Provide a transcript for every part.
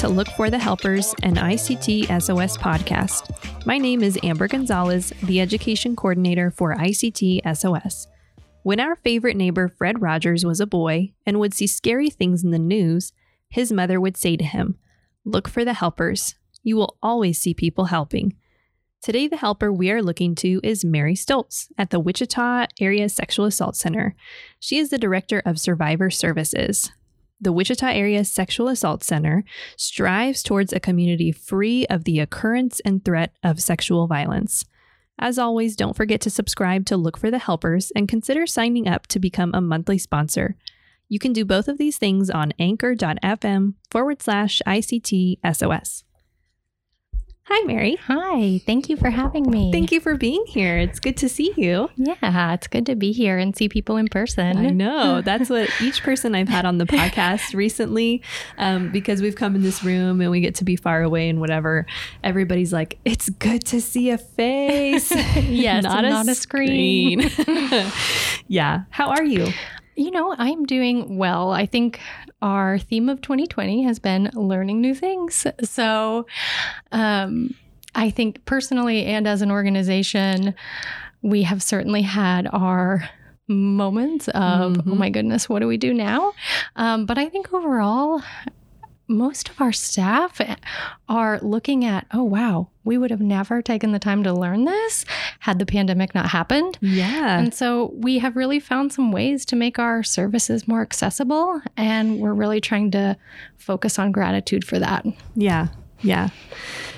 to Look for the Helpers, an ICT SOS podcast. My name is Amber Gonzalez, the Education Coordinator for ICT SOS. When our favorite neighbor Fred Rogers was a boy and would see scary things in the news, his mother would say to him, Look for the helpers. You will always see people helping. Today, the helper we are looking to is Mary Stoltz at the Wichita Area Sexual Assault Center. She is the Director of Survivor Services. The Wichita Area Sexual Assault Center strives towards a community free of the occurrence and threat of sexual violence. As always, don't forget to subscribe to Look for the Helpers and consider signing up to become a monthly sponsor. You can do both of these things on anchor.fm forward slash ICT SOS. Hi, Mary. Hi, thank you for having me. Thank you for being here. It's good to see you. Yeah, it's good to be here and see people in person. I know. That's what each person I've had on the podcast recently, um, because we've come in this room and we get to be far away and whatever, everybody's like, it's good to see a face. yes, not, not a, a screen. screen. yeah. How are you? You know, I'm doing well. I think our theme of 2020 has been learning new things. So, um, I think personally and as an organization, we have certainly had our moments of, oh mm-hmm. oh my goodness, what do we do now? Um, but I think overall, most of our staff are looking at, oh, wow, we would have never taken the time to learn this had the pandemic not happened. Yeah. And so we have really found some ways to make our services more accessible. And we're really trying to focus on gratitude for that. Yeah. Yeah.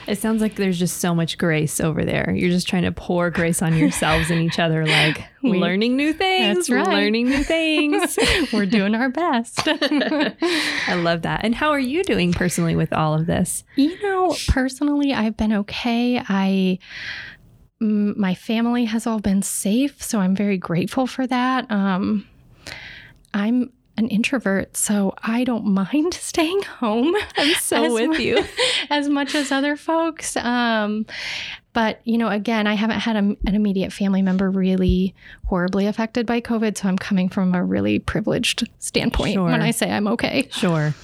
It sounds like there's just so much grace over there. You're just trying to pour grace on yourselves and each other, like we, learning new things. That's right. Learning new things. We're doing our best. I love that. And how are you doing personally with all of this? You know, personally, I've been okay. I my family has all been safe, so I'm very grateful for that. Um, I'm an introvert, so I don't mind staying home. I'm so with you as much as other folks. Um, but, you know, again, I haven't had a, an immediate family member really horribly affected by COVID. So I'm coming from a really privileged standpoint sure. when I say I'm okay. Sure.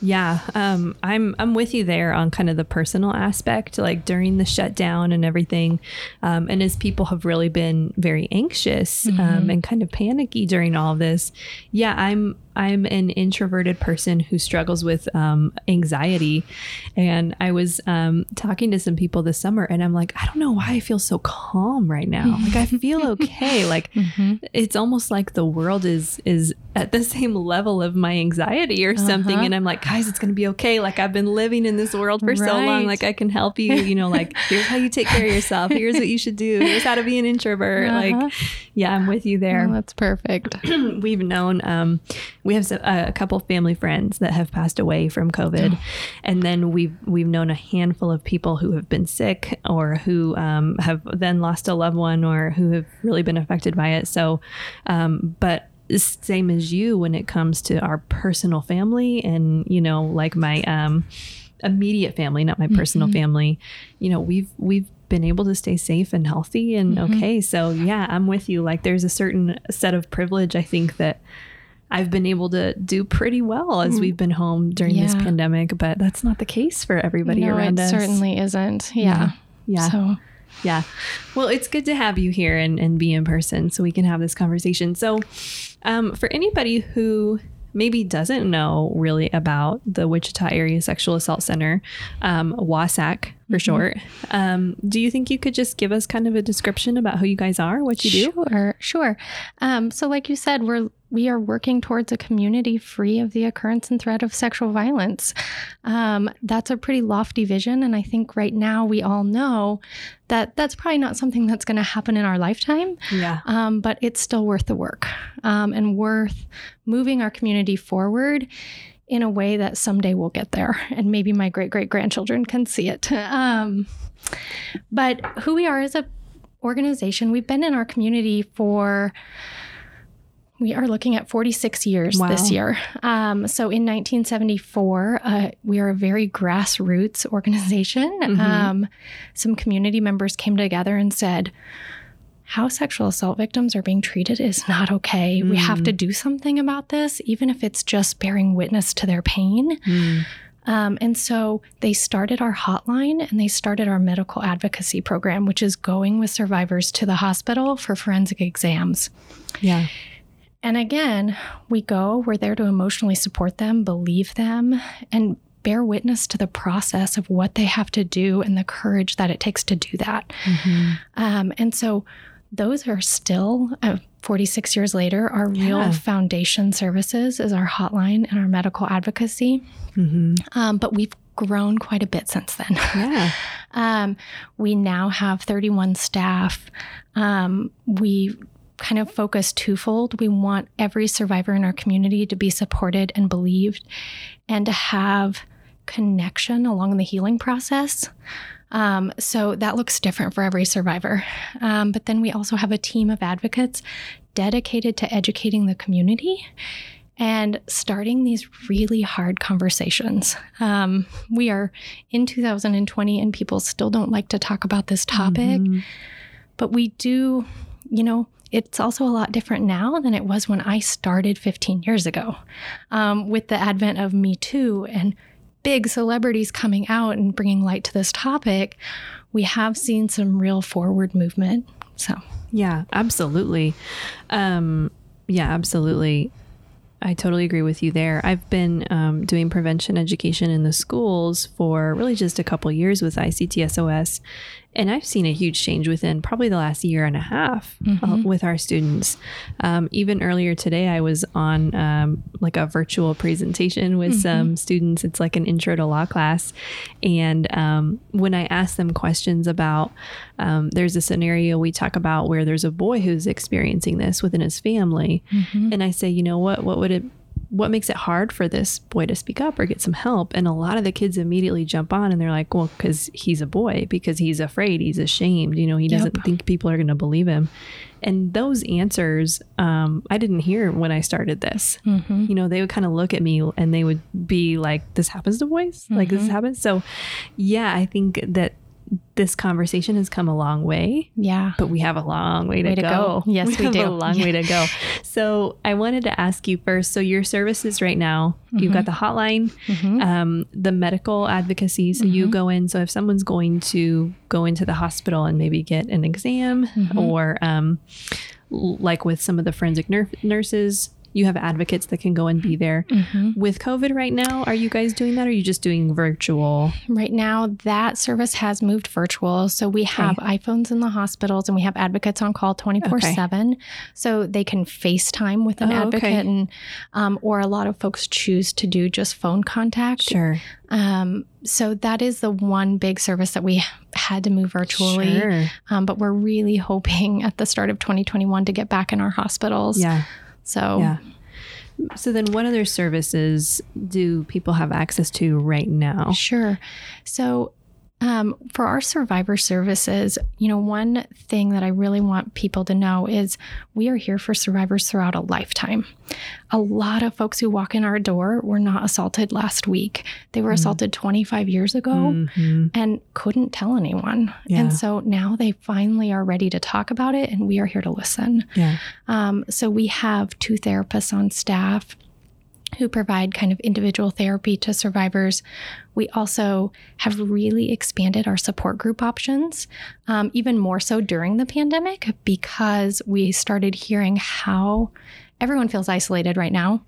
Yeah. Um, I'm, I'm with you there on kind of the personal aspect, like during the shutdown and everything. Um, and as people have really been very anxious um, mm-hmm. and kind of panicky during all this, yeah, I'm, I'm an introverted person who struggles with um, anxiety. And I was um, talking to some people this summer and I'm like, I don't know why I feel so calm right now. Like I feel okay. like mm-hmm. it's almost like the world is is at the same level of my anxiety or something. Uh-huh. And I'm like, guys, it's gonna be okay. Like I've been living in this world for right. so long. Like I can help you, you know, like here's how you take care of yourself. Here's what you should do. Here's how to be an introvert. Uh-huh. Like, yeah, I'm with you there. Oh, that's perfect. We've known um we have a, a couple family friends that have passed away from COVID. and then we've we've known a handful of people who have been sick or who um, have then lost a loved one or who have really been affected by it. So, um, but same as you when it comes to our personal family and you know like my um, immediate family not my personal mm-hmm. family you know we've we've been able to stay safe and healthy and mm-hmm. okay so yeah i'm with you like there's a certain set of privilege i think that I've been able to do pretty well as mm. we've been home during yeah. this pandemic, but that's not the case for everybody no, around it us. certainly isn't. Yeah. Yeah. So yeah. Well, it's good to have you here and, and be in person so we can have this conversation. So, um, for anybody who maybe doesn't know really about the Wichita Area Sexual Assault Center, um, WASAC for mm-hmm. short. Um, do you think you could just give us kind of a description about who you guys are, what you do? Sure, sure. Um, so, like you said, we're we are working towards a community free of the occurrence and threat of sexual violence. Um, that's a pretty lofty vision, and I think right now we all know that that's probably not something that's going to happen in our lifetime. Yeah. Um, but it's still worth the work um, and worth moving our community forward in a way that someday we'll get there and maybe my great great grandchildren can see it. Um, but who we are as a organization, we've been in our community for we are looking at 46 years wow. this year. Um, so in 1974, uh, we are a very grassroots organization. Mm-hmm. Um, some community members came together and said, how sexual assault victims are being treated is not okay. Mm. We have to mm. do something about this, even if it's just bearing witness to their pain. Mm. Um, and so they started our hotline and they started our medical advocacy program, which is going with survivors to the hospital for forensic exams. Yeah. And again, we go, we're there to emotionally support them, believe them, and bear witness to the process of what they have to do and the courage that it takes to do that. Mm-hmm. Um, and so those are still, uh, 46 years later, our real Yeah. foundation services is our hotline and our medical advocacy. Mm-hmm. Um, but we've grown quite a bit since then. Yeah. Um, we now have 31 staff. Um, we kind of focus twofold. We want every survivor in our community to be supported and believed and to have connection along the healing process. Um, so that looks different for every survivor. Um, but then we also have a team of advocates dedicated to educating the community and starting these really hard conversations. Um, we are in 2020 and people still don't like to talk about this topic, Mhm. but we do, you know, it's also a lot different now than it was when I started 15 years ago. Um, with the advent of Me Too and big celebrities coming out and bringing light to this topic, we have seen some real forward movement. So, Yeah, absolutely. Um, yeah, absolutely. I totally agree with you there. I've been um, doing prevention education in the schools for really just a couple years with ICTSOS, and I've seen a huge change within probably the last year and a half uh, with our students. Um, even earlier today, I was on um, like a virtual presentation with some students. It's like an intro to law class, and um, when I asked them questions about, um, there's a scenario we talk about where there's a boy who's experiencing this within his family, and I say, you know what, what would it what makes it hard for this boy to speak up or get some help? And a lot of the kids immediately jump on and they're like, well, because he's a boy, because he's afraid, he's ashamed, you know, he doesn't Yep. think people are going to believe him. And those answers, um, I didn't hear when I started this. mhm. You know, they would kind of look at me and they would be like, this happens to boys? Like, this happens? So, yeah, I think that this conversation has come a long way yeah. but we have a long way to, Way to go. go. Yes, we have do. a long way to go. So I wanted to ask you first. So your services right now, you've got the hotline, Mhm. um, the medical advocacy. So you go in. So if someone's going to go into the hospital and maybe get an exam, or um, like with some of the forensic nur- nurses. You have advocates that can go and be there. Mhm. With COVID right now, are you guys doing that? Or are you just doing virtual? Right now, that service has moved virtual. So we have iPhones in the hospitals and we have advocates on call 24 7. So they can FaceTime with an Oh, advocate, okay. and um, or a lot of folks choose to do just phone contact. Sure. Um, so that is the one big service that we had to move virtually. Sure. Um, but we're really hoping at the start of 2021 to get back in our hospitals. Yeah. So Yeah. So then, what other services do people have access to right now? Sure. So, um, for our survivor services, you know, one thing that I really want people to know is we are here for survivors throughout a lifetime. A lot of folks who walk in our door were not assaulted last week. They were assaulted 25 years ago Mhm. and couldn't tell anyone. Yeah. And so now they finally are ready to talk about it, and we are here to listen. Yeah. Um, so we have two therapists on staff who provide kind of individual therapy to survivors. We also have really expanded our support group options, um, even more so during the pandemic, because we started hearing how everyone feels isolated right now.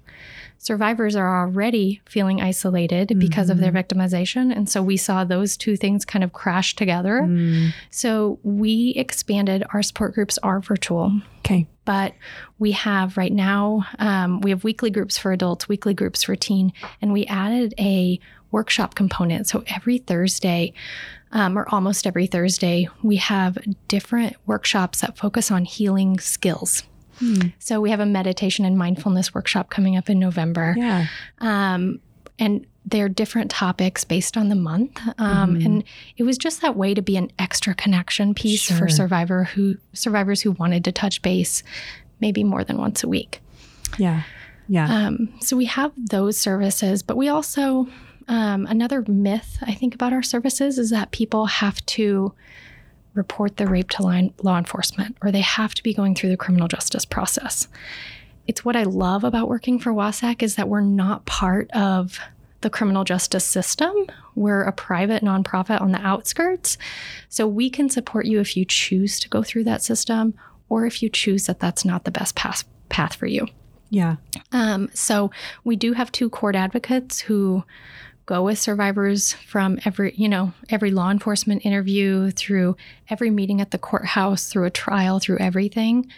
Survivors are already feeling isolated because of their victimization. And so we saw those two things kind of crash together. Mm, So we expanded our support groups are virtual okay. But we have right now um, we have weekly groups for adults weekly groups for teen and we added a workshop component so every thursday um, or almost every thursday we have different workshops that focus on healing skills Hmm. so we have a meditation and mindfulness workshop coming up in november Yeah. um, and they're different topics based on the month um, Mhm. and it was just that way to be an extra connection piece Sure. for survivor who survivors who wanted to touch base maybe more than once a week Yeah. Yeah. um, so we have those services but we also um, another myth i think about our services is that people have to report the rape to line, law enforcement or they have to be going through the criminal justice process it's what i love about working for wasac is that we're not part of the criminal justice system. We're a private nonprofit on the outskirts. So we can support you if you choose to go through that system or if you choose that that's not the best path, path for you. Yeah. Um, so we do have two court advocates who go with survivors from every, you know, every law enforcement interview through every meeting at the courthouse, through a trial, through everything.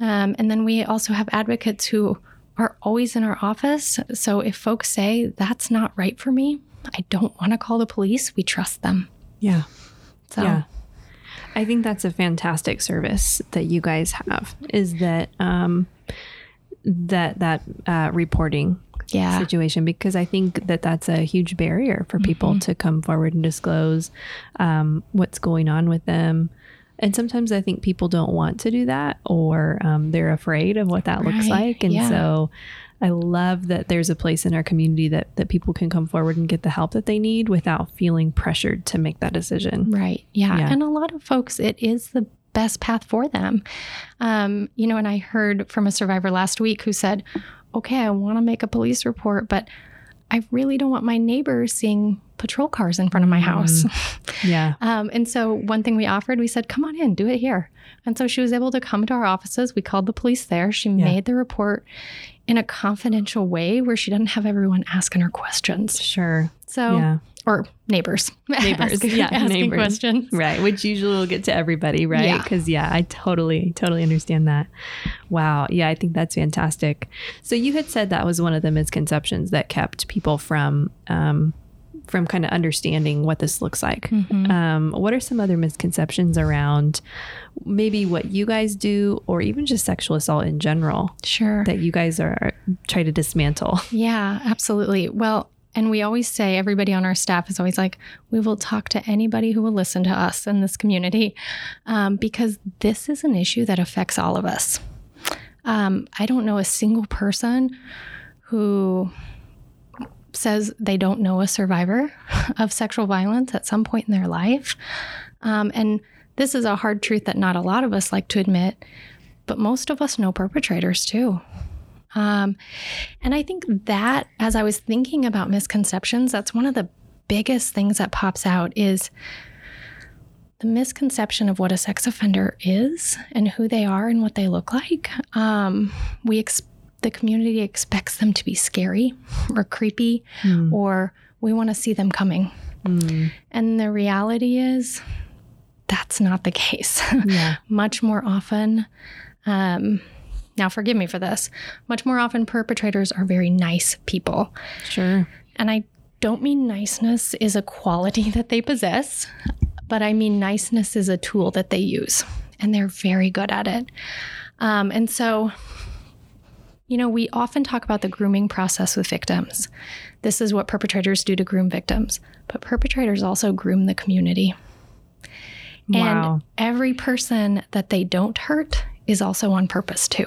Um, and then we also have advocates who are always in our office. So if folks say that's not right for me, I don't want to call the police, we trust them. Yeah. So Yeah. I think that's a fantastic service that you guys have is that um that that uh reporting yeah. situation because I think that that's a huge barrier for people Mm-hmm. to come forward and disclose um, what's going on with them. And sometimes I think people don't want to do that or um, they're afraid of what that looks like. And yeah. so I love that there's a place in our community that, that people can come forward and get the help that they need without feeling pressured to make that decision. Right. Yeah. Yeah. And a lot of folks, it is the best path for them. Um, you know, and I heard from a survivor last week who said, okay, I want to make a police report, but I really don't want my neighbors seeing patrol cars in front of my house. Yeah. Um, and so one thing we offered, we said, come on in, do it here. And so she was able to come to our offices. We called the police there. She made the report in a confidential way where she didn't have everyone asking her questions. Sure. So, Yeah. or neighbors. Neighbors. asking, Yeah, asking neighbors. questions. Right, which usually will get to everybody, right? Yeah. Because yeah. I totally, totally understand that. Wow, yeah, I think that's fantastic. So you had said that was one of the misconceptions that kept people from um, from kind of understanding what this looks like. Mm-hmm. Um, what are some other misconceptions around maybe what you guys do, or even just sexual assault in general Sure. that you guys are try to dismantle? Yeah, absolutely. Well, and we always say, everybody on our staff is always like, we will talk to anybody who will listen to us in this community um, because this is an issue that affects all of us. Um, I don't know a single person who says they don't know a survivor of sexual violence at some point in their life. Um, and this is a hard truth that not a lot of us like to admit, but most of us know perpetrators too. Um, and I think that, as I was thinking about misconceptions, that's one of the biggest things that pops out is the misconception of what a sex offender is and who they are and what they look like. Um, we ex- the community expects them to be scary or creepy, or we want to see them coming. And the reality is, that's not the case. Yeah. much more often, um, now forgive me for this, much more often perpetrators are very nice people. Sure. And I don't mean niceness is a quality that they possess, but I mean niceness is a tool that they use, and they're very good at it. Um, and so, you know, we often talk about the grooming process with victims. This is what perpetrators do to groom victims, but perpetrators also groom the community. Wow. And every person that they don't hurt is also on purpose too,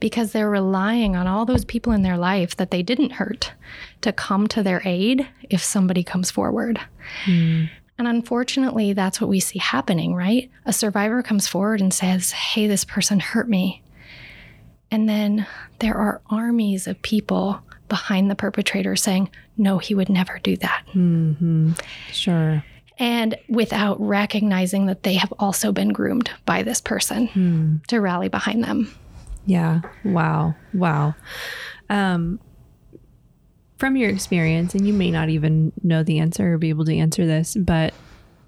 because they're relying on all those people in their life that they didn't hurt to come to their aid if somebody comes forward. Hmm. And unfortunately, that's what we see happening, right? A survivor comes forward and says, Hey, this person hurt me. And then there are armies of people behind the perpetrator saying, No, he would never do that. hmm Sure. And without recognizing that they have also been groomed by this person to rally behind them. Yeah. Wow. Wow. Um, from your experience, and you may not even know the answer or be able to answer this, but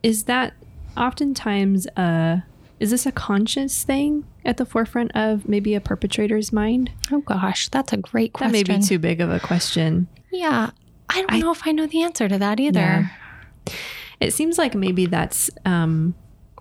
is that oftentimes uh is this a conscious thing at the forefront of maybe a perpetrator's mind? Oh gosh, that's a great question. That may be too big of a question. yeah, I don't know if I know the answer to that either. Yeah. It seems like maybe that's um,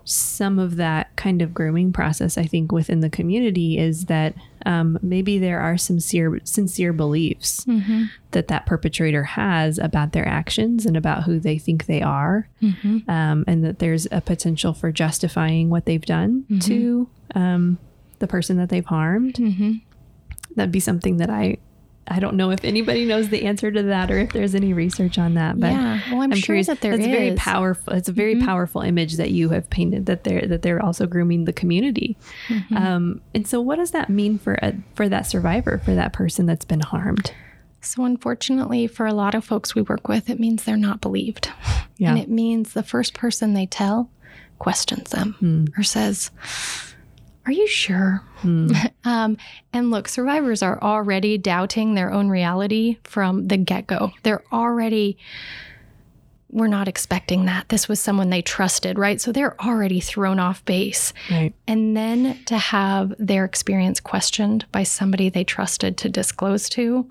some of that kind of grooming process. I think within the community is that um, maybe there are some sincere, sincere beliefs Mm-hmm. that that perpetrator has about their actions and about who they think they are, Mm-hmm. um, and that there's a potential for justifying what they've done to um, the person that they've harmed. Mm-hmm. That'd be something that I. I don't know if anybody knows the answer to that or if there's any research on that, but yeah, well, I'm, I'm sure curious. that there That's is. very powerful. It's a very powerful image that you have painted that they're that they're also grooming the community. Um, and so, what does that mean for a, for that survivor, for that person that's been harmed? So, unfortunately, for a lot of folks we work with, it means they're not believed. Yeah. And it means the first person they tell questions them Hmm. or says, Are you sure? Hmm. Um, and look, survivors are already doubting their own reality from the get go. They're already, we're not expecting that. This was someone they trusted, right? So they're already thrown off base. Right. And then to have their experience questioned by somebody they trusted to disclose to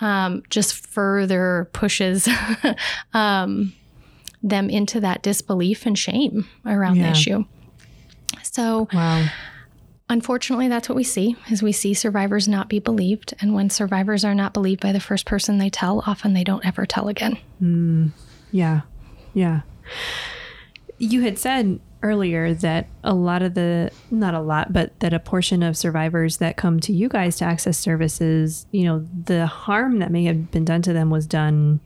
um, just further pushes um, them into that disbelief and shame around Yeah. the issue. So, Wow. Unfortunately, that's what we see is we see survivors not be believed. And when survivors are not believed by the first person they tell, often they don't ever tell again. Yeah. Yeah. You had said earlier that a lot of the, not a lot, but that a portion of survivors that come to you guys to access services, you know, the harm that may have been done to them was done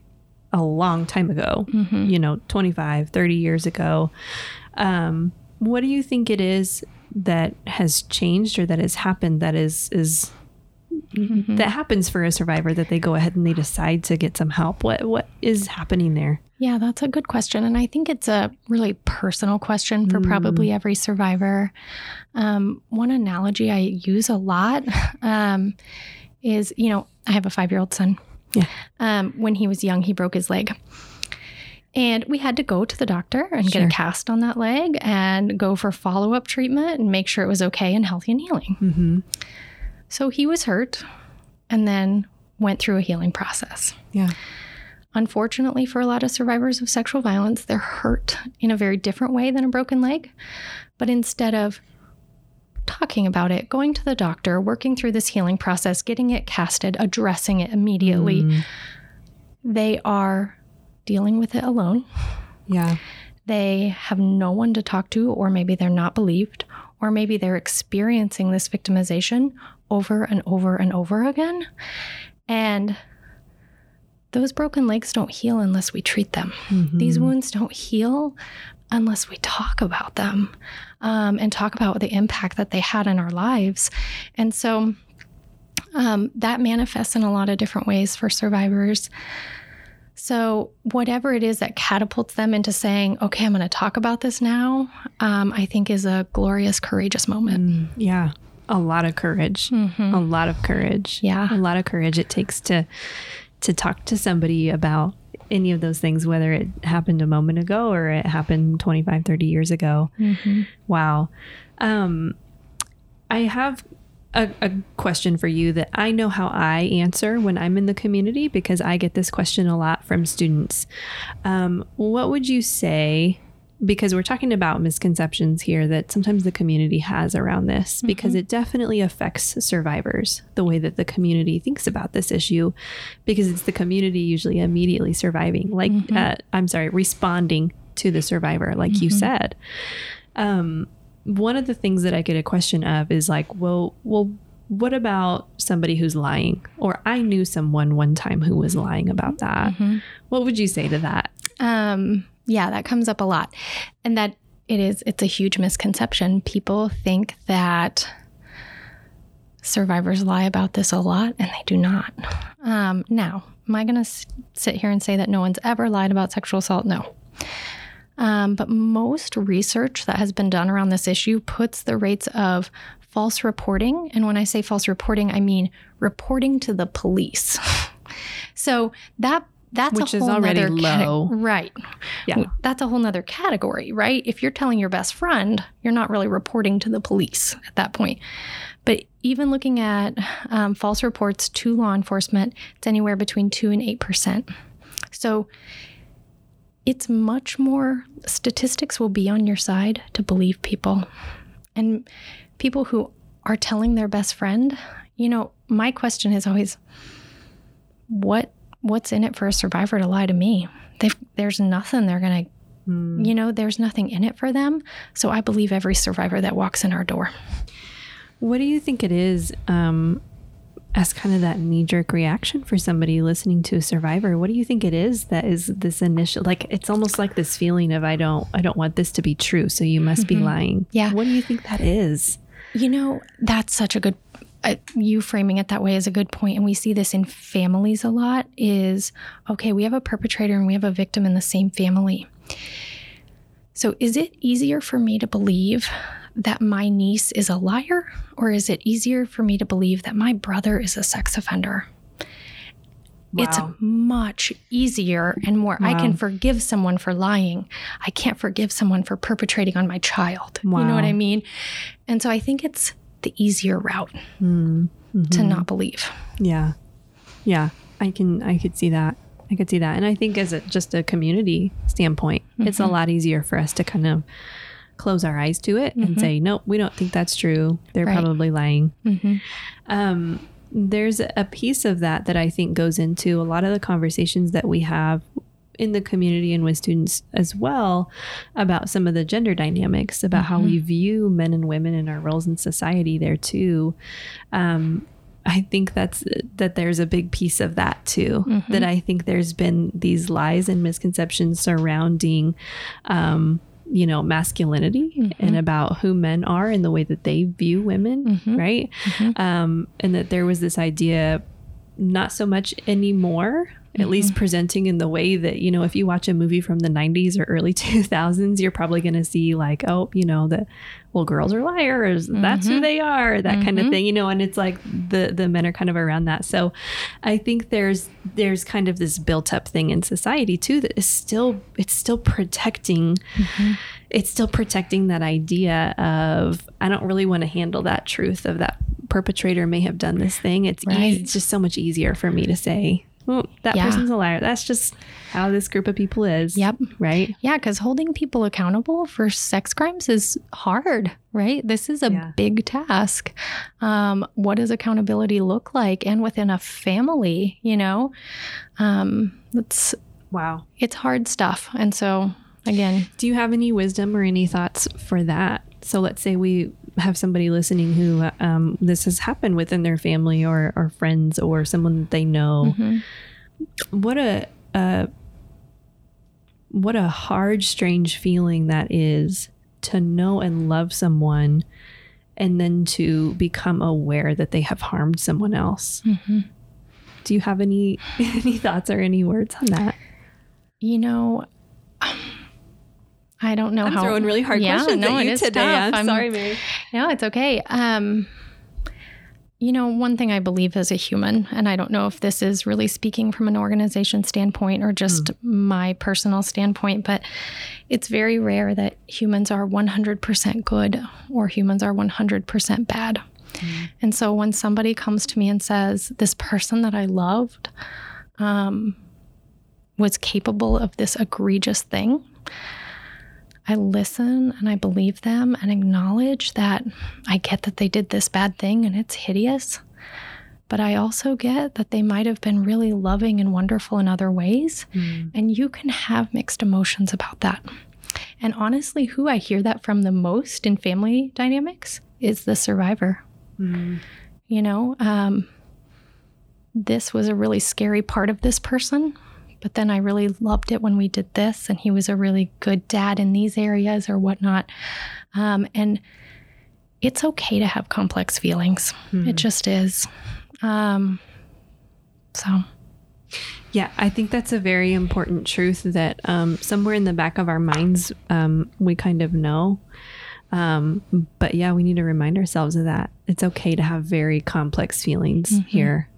a long time ago, you know, 25, 30 years ago. Um, what do you think it is that has changed or that has happened that is, is, that happens for a survivor that they go ahead and they decide to get some help? What, what is happening there? Yeah, that's a good question. And I think it's a really personal question for probably every survivor. Um, one analogy I use a lot um, is you know, I have a five year old son. Yeah. Um, when he was young, he broke his leg. And we had to go to the doctor and get a cast on that leg and go for follow up treatment and make sure it was okay and healthy and healing. Mm-hmm. So he was hurt and then went through a healing process. Yeah. Unfortunately, for a lot of survivors of sexual violence, they're hurt in a very different way than a broken leg. But instead of talking about it, going to the doctor, working through this healing process, getting it casted, addressing it immediately, they are dealing with it alone. Yeah. They have no one to talk to, or maybe they're not believed, or maybe they're experiencing this victimization over and over and over again. And those broken legs don't heal unless we treat them. These wounds don't heal unless we talk about them um, and talk about the impact that they had in our lives. And so um, that manifests in a lot of different ways for survivors. So, whatever it is that catapults them into saying, okay, I'm going to talk about this now, um, I think is a glorious, courageous moment. Yeah. A lot of courage. A lot of courage. Yeah. A lot of courage it takes to to talk to somebody about any of those things whether it happened a moment ago or it happened 25 30 years ago. Wow. Um I have a, a question for you that I know how I answer when I'm in the community because I get this question a lot from students. Um, what would you say? Because we're talking about misconceptions here that sometimes the community has around this, because it definitely affects survivors, the way that the community thinks about this issue, because it's the community usually immediately surviving, like, uh, I'm sorry, responding to the survivor, like you said um, one of the things that I get a question of is like, well, well, what about somebody who's lying? Or I knew someone one time who was lying about that. What would you say to that? Um, yeah, that comes up a lot. And that it is, it's a huge misconception. People think that survivors lie about this a lot, and they do not. Um, now, am I going to sit here and say that no one's ever lied about sexual assault? No. Um, but most research that has been done around this issue puts the rates of false reporting, and when I say false reporting, I mean reporting to the police. so that that's Which a is whole already nother cate- low. right? Yeah. that's a whole nother category, right? If you're telling your best friend, you're not really reporting to the police at that point. But even looking at um, false reports to law enforcement, it's anywhere between two and eight percent. So it's much more statistics will be on your side to believe people. And people who are telling their best friend you know my question is always what what's in it for a survivor to lie to me? They've, there's nothing they're gonna you know there's nothing in it for them. So i believe every survivor that walks in our door. What do you think it is um, as kind of that knee jerk reaction for somebody listening to a survivor? What do you think it is that is this initial like it's almost like this feeling of I don't I don't want this to be true, so you must be lying. Yeah. What do you think that is? You know, that's such a good uh, you framing it that way is a good point and we see this in families a lot is okay we have a perpetrator and we have a victim in the same family so is it easier for me to believe that my niece is a liar or is it easier for me to believe that my brother is a sex offender Wow. it's much easier and more i can forgive someone for lying i can't forgive someone for perpetrating on my child you know what i mean and so i think it's the easier route Mm, to mhm. not believe. Yeah. Yeah. I can I could see that. I could see that. And I think as a, just a community standpoint, it's a Mhm. lot easier for us to kind of close our eyes to it and Mhm. say, nope, we don't think that's true. They're Right. probably lying. Mm-hmm. Um, there's a piece of that that I think goes into a lot of the conversations that we have in the community and with students as well about some of the gender dynamics, about how we view men and women and our roles in society there too. Um, I think that's that there's a big piece of that too. Mhm. That I think there's been these lies and misconceptions surrounding um, you know, masculinity and about who men are and the way that they view women, Mhm. right? Mhm. Um, and that there was this idea, not so much anymore, at least mm-hmm. presenting in the way that, you know, if you watch a movie from the 90s or early 2000s, you're probably going to see, like, oh, you know, that, well, girls are liars. That's who Mhm. they are, that kind of mm-hmm. thing, you know, and it's like the, the men are kind of around that. So I think there's, there's kind of this built up thing in society too that is still, it's still protecting mm-hmm. it's still protecting that idea of I don't really want to handle that truth of that perpetrator may have done this thing. It's easy, Right. it's just so much easier for me to say, well, that Yeah. person's a liar. That's just how this group of people is. Yep. Right. Yeah, because holding people accountable for sex crimes is hard, right? This is a Yeah. big task. Um, what does accountability look like? And within a family, you know, um, it's Wow. it's hard stuff. And so, again, Do you have any wisdom or any thoughts for that? So let's say we have somebody listening who um, this has happened within their family or, or friends or someone that they know. mhm, what a, a what a hard strange feeling that is to know and love someone and then to become aware that they have harmed someone else mhm. do you have any any thoughts or any words on that you know, I don't know i'm how. throwing really hard Yeah, questions no, at you today tough. i'm, I'm- sorry mary No, it's okay. Um, you know, one thing I believe as a human, and I don't know if this is really speaking from an organization standpoint or just my personal standpoint, but it's very rare that humans are 100% good or humans are 100% bad. And so when somebody comes to me and says, This person that I loved um, was capable of this egregious thing, I listen and I believe them and acknowledge that I get that they did this bad thing and it's hideous. But I also get that they might have been really loving and wonderful in other ways. And you can have mixed emotions about that. And honestly, who I hear that from the most in family dynamics is the survivor. You know, um, this was a really scary part of this person, but then I really loved it when we did this, and he was a really good dad in these areas or whatnot. Um, and it's okay to have complex feelings. It just is. Um, so, Yeah, I think that's a very important truth that um, somewhere in the back of our minds, um, we kind of know. Um, but yeah, we need to remind ourselves of that. It's okay to have very complex feelings here.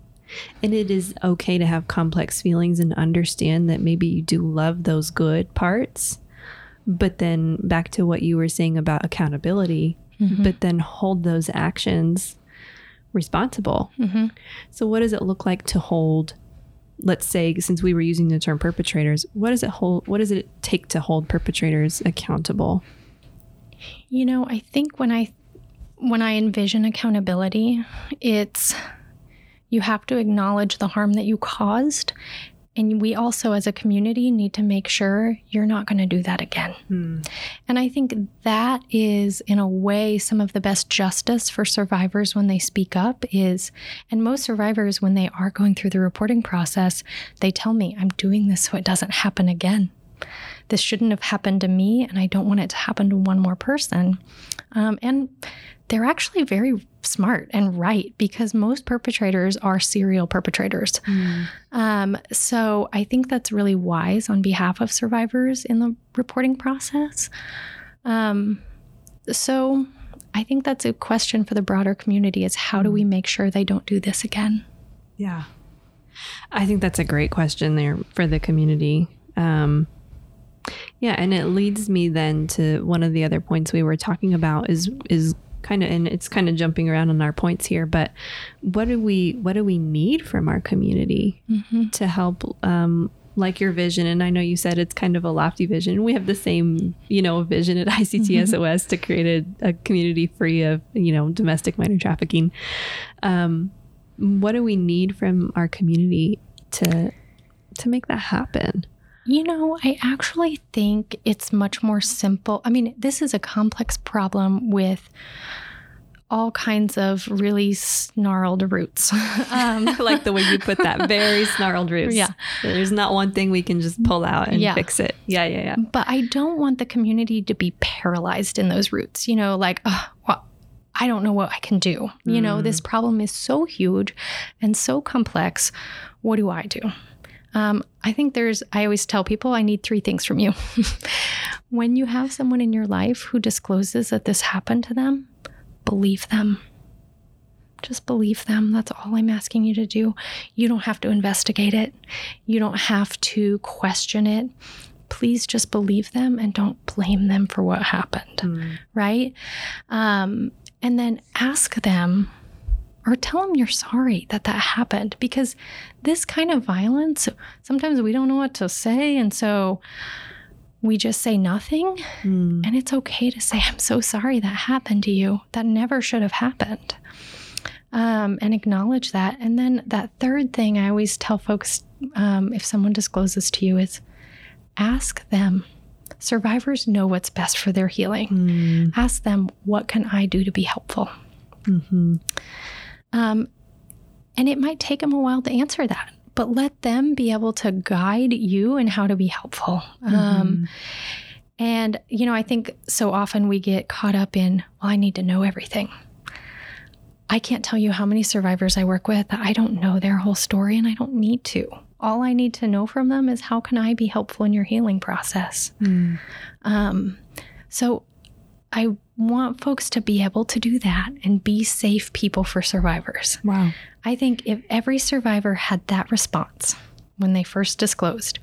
And it is okay to have complex feelings and understand that maybe you do love those good parts. But then back to what you were saying about accountability, but then hold those actions responsible. mhm. So, what does it look like to hold? Let's say, since we were using the term perpetrators, what does it hold? What does it take to hold perpetrators accountable? You know, I think when I when I envision accountability, it's you have to acknowledge the harm that you caused and we also as a community need to make sure you're not going to do that again. Hmm. And I think that is in a way some of the best justice for survivors when they speak up is and most survivors when they are going through the reporting process, they tell me I'm doing this so it doesn't happen again. This shouldn't have happened to me, and I don't want it to happen to one more person. Um, and they're actually very smart and right because most perpetrators are serial perpetrators. Mm. Um, so I think that's really wise on behalf of survivors in the reporting process. Um, so I think that's a question for the broader community is how do we make sure they don't do this again? Yeah. I think that's a great question there for the community. Um, yeah, and it leads me then to one of the other points we were talking about is is kind of and it's kind of jumping around on our points here, but what do we what do we need from our community mm-hmm. to help um, like your vision and i know you said it's kind of a lofty vision we have the same you know vision at ictsos mm-hmm. to create a, a, community free of you know domestic minor trafficking um, what do we need from our community to to make that happen you know, I actually think it's much more simple. I mean, this is a complex problem with all kinds of really snarled roots. um, like the way you put that, very snarled roots. Yeah. There's not one thing we can just pull out and yeah. fix it. Yeah, yeah, yeah. But I don't want the community to be paralyzed in those roots, you know, like, oh, well, I don't know what I can do. Mm. You know, this mm. problem is so huge and so complex. What do I do? Um, I think there's, I always tell people I need three things from you. when you have someone in your life who discloses that this happened to them, believe them. Just believe them. That's all I'm asking you to do. You don't have to investigate it, you don't have to question it. Please just believe them and don't blame them for what happened. Mm. Right? Um, and then ask them or tell them you're sorry that that happened because this kind of violence, sometimes we don't know what to say. And so, we just say nothing. Mm. And it's okay to say, I'm so sorry that happened to you. That never should have happened. Um, and acknowledge that. And then that third thing I always tell folks um, if someone discloses to you is ask them. Survivors know what's best for their healing. Mm. Ask them, what can I do to be helpful? Mm-hmm. Um, and it might take them a while to answer that but let them be able to guide you in how to be helpful. Mm-hmm. Um, and, you know, I think so often we get caught up in, well, I need to know everything. I can't tell you how many survivors I work with I don't know their whole story and I don't need to. All I need to know from them is how can I be helpful in your healing process? Mm. Um, so I want folks to be able to do that and be safe people for survivors. Wow. I think if every survivor had that response when they first disclosed,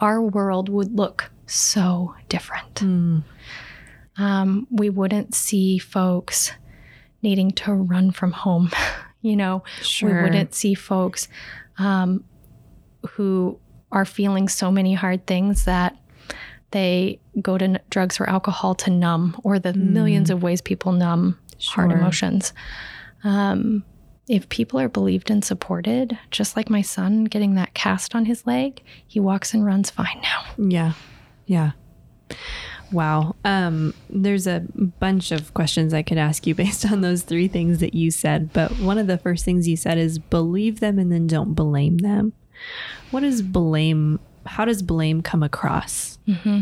our world would look so different. Mm. Um, we wouldn't see folks needing to run from home. you know, sure. we wouldn't see folks um, who are feeling so many hard things that they go to n- drugs or alcohol to numb, or the mm. millions of ways people numb sure. hard emotions. Um, if people are believed and supported, just like my son getting that cast on his leg, he walks and runs fine now. Yeah. Yeah. Wow. Um, there's a bunch of questions I could ask you based on those three things that you said. But one of the first things you said is believe them and then don't blame them. What is blame how does blame come across? Mm-hmm.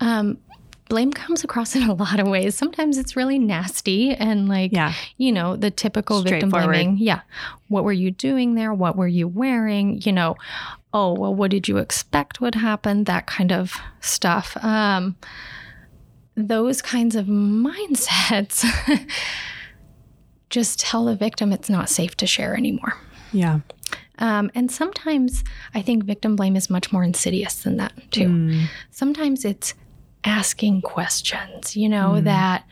Um, blame comes across in a lot of ways. Sometimes it's really nasty and like, yeah. you know, the typical victim blaming. Yeah. What were you doing there? What were you wearing? You know, oh, well, what did you expect would happen? That kind of stuff. Um, those kinds of mindsets just tell the victim it's not safe to share anymore. Yeah. Um, and sometimes I think victim blame is much more insidious than that, too. Mm. Sometimes it's asking questions, you know, mm. that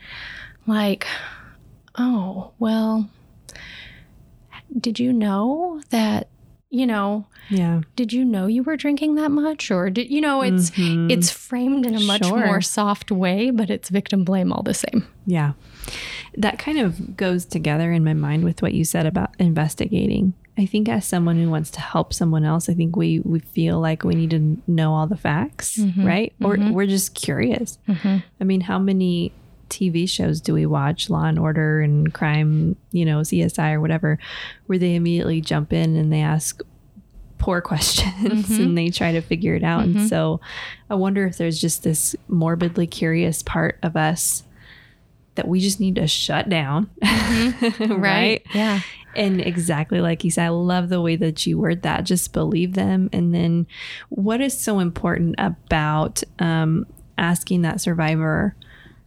like, oh, well, did you know that you know yeah did you know you were drinking that much or did you know it's mm-hmm. it's framed in a much sure. more soft way but it's victim blame all the same yeah that kind of goes together in my mind with what you said about investigating I think as someone who wants to help someone else, I think we we feel like we need to know all the facts, mm-hmm. right? Mm-hmm. Or we're just curious. Mm-hmm. I mean, how many TV shows do we watch, Law and Order and Crime, you know, CSI or whatever, where they immediately jump in and they ask, poor questions and they try to figure it out. And so I wonder if there's just this morbidly curious part of us that we just need to shut down. right? Yeah. And exactly like you said, I love the way that you word that. Just believe them. And then what is so important about um, asking that survivor,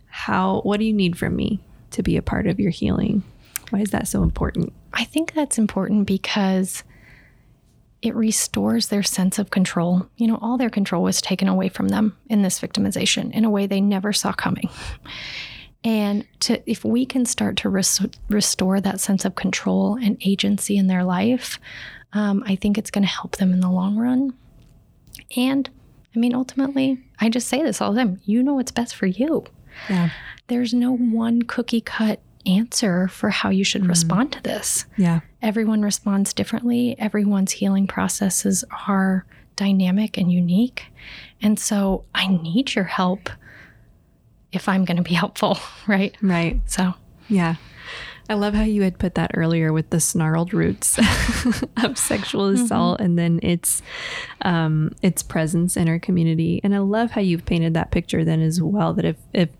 how, what do you need from me to be a part of your healing? Why is that so important? I think that's important because it restores their sense of control. You know, all their control was taken away from them in this victimization in a way they never saw coming. And to, if we can start to res- restore that sense of control and agency in their life, um, I think it's going to help them in the long run. And I mean, ultimately, I just say this all the time you know what's best for you. Yeah. There's no one cookie cut answer for how you should respond to this. Yeah. Everyone responds differently, everyone's healing processes are dynamic and unique. And so I need your help if I'm going to be helpful, right? Right. So, Yeah. I love how you had put that earlier with the snarled roots of sexual assault and then its um, its presence in our community. And I love how you've painted that picture then as well that if if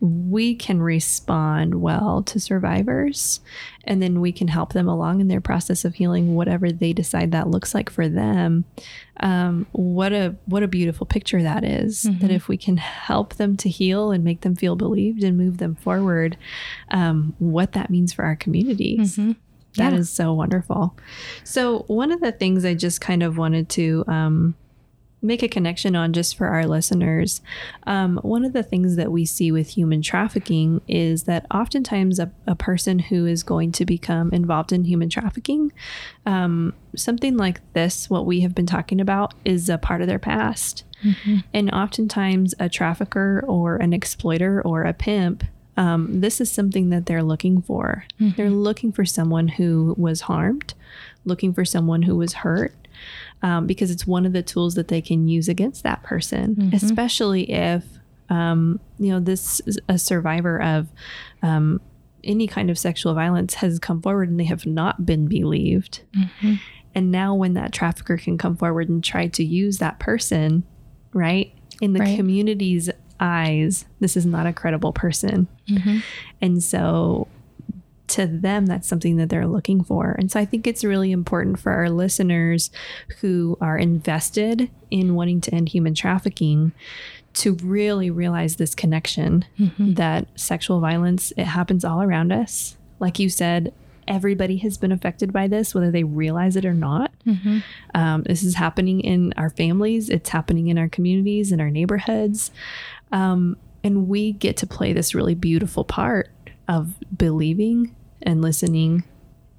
we can respond well to survivors and then we can help them along in their process of healing whatever they decide that looks like for them um, what a what a beautiful picture that is. that if we can help them to heal and make them feel believed and move them forward um, what that means for our communities That is Yeah. so wonderful so one of the things i just kind of wanted to um, make a connection on just for our listeners. Um, one of the things that we see with human trafficking is that oftentimes a, a person who is going to become involved in human trafficking, um, something like this, what we have been talking about, is a part of their past. And oftentimes, a trafficker or an exploiter or a pimp. Um, this is something that they're looking for. They're looking for someone who was harmed, looking for someone who was hurt, um, because it's one of the tools that they can use against that person, especially if um, you know this is a survivor of um, any kind of sexual violence has come forward and they have not been believed. And now, when that trafficker can come forward and try to use that person, right, in the Right. community's eyes, this is not a credible person. And so to them, that's something that they're looking for. And so I think it's really important for our listeners who are invested in wanting to end human trafficking to really realize this connection that sexual violence, it happens all around us. Like you said, everybody has been affected by this, whether they realize it or not. Um, this is happening in our families, it's happening in our communities, in our neighborhoods. Um, and we get to play this really beautiful part of believing and listening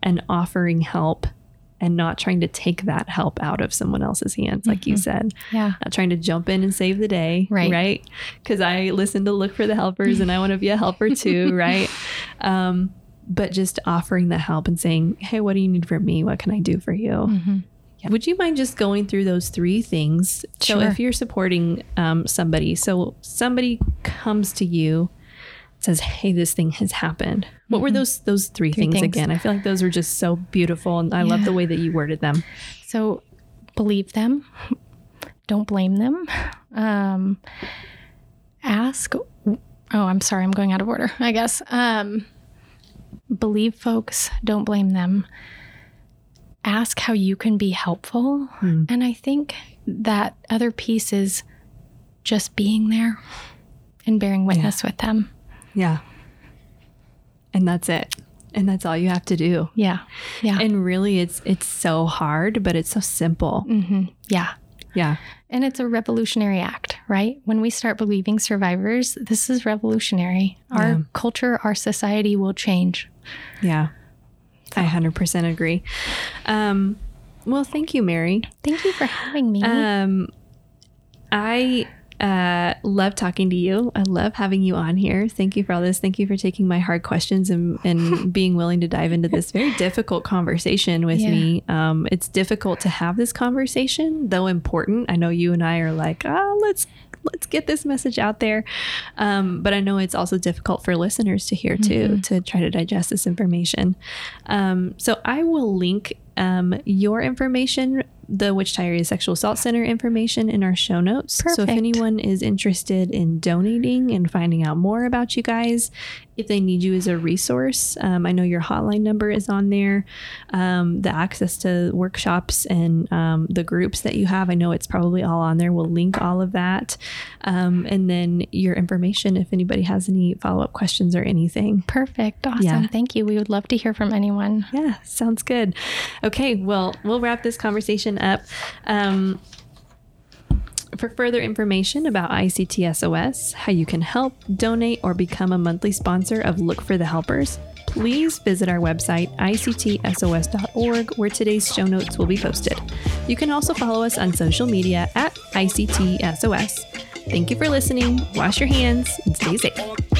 and offering help and not trying to take that help out of someone else's hands, like you said. yeah. Not trying to jump in and save the day. Right. Right. Because I listen to look for the helpers and I want to be a helper too. right. Um, but just offering the help and saying, hey, what do you need from me? What can I do for you? Mm-hmm. Yeah. Would you mind just going through those three things? Sure. So, if you're supporting um, somebody, so somebody comes to you, says, "Hey, this thing has happened." What were those those three, things, Mm-hmm. things. again? I feel like those were just so beautiful, and I love the way that you worded them. So believe them. Don't blame them. Um, ask. Oh, I'm sorry. I'm going out of order, I guess. Um, believe folks. Don't blame them. Ask how you can be helpful. And I think that other piece is just being there and bearing witness with them. Yeah, and that's it, and that's all you have to do. Yeah. Yeah. And really, it's it's so hard, but it's so simple. yeah. Yeah, And it's a revolutionary act, right? When we start believing survivors, this is revolutionary. Our Yeah. culture, our society will change. yeah, I hundred percent agree. Um, well, thank you, Mary. Thank you for having me. Um, I uh, love talking to you. I love having you on here. Thank you for all this. Thank you for taking my hard questions and, and being willing to dive into this very difficult conversation with Yeah. me. Um, it's difficult to have this conversation, though important. I know you and I are like, oh, let's let's get this message out there. Um, but I know it's also difficult for listeners to hear too, to try to digest this information. Um, so I will link um, your information the Wichita Area Sexual Assault Center information in our show notes. So if anyone is interested in donating and finding out more about you guys, if they need you as a resource, um, I know your hotline number is on there. Um, the access to workshops and um, the groups that you have, I know it's probably all on there. We'll link all of that. Um, and then your information if anybody has any follow up questions or anything. Perfect. Awesome. Yeah. Thank you. We would love to hear from anyone. Yeah, sounds good. Okay, well, we'll wrap this conversation up. Um, for further information about ICTSOS, how you can help, donate, or become a monthly sponsor of Look for the Helpers, please visit our website, ictsos.org, where today's show notes will be posted. You can also follow us on social media at ICTSOS. Thank you for listening. Wash your hands and stay safe.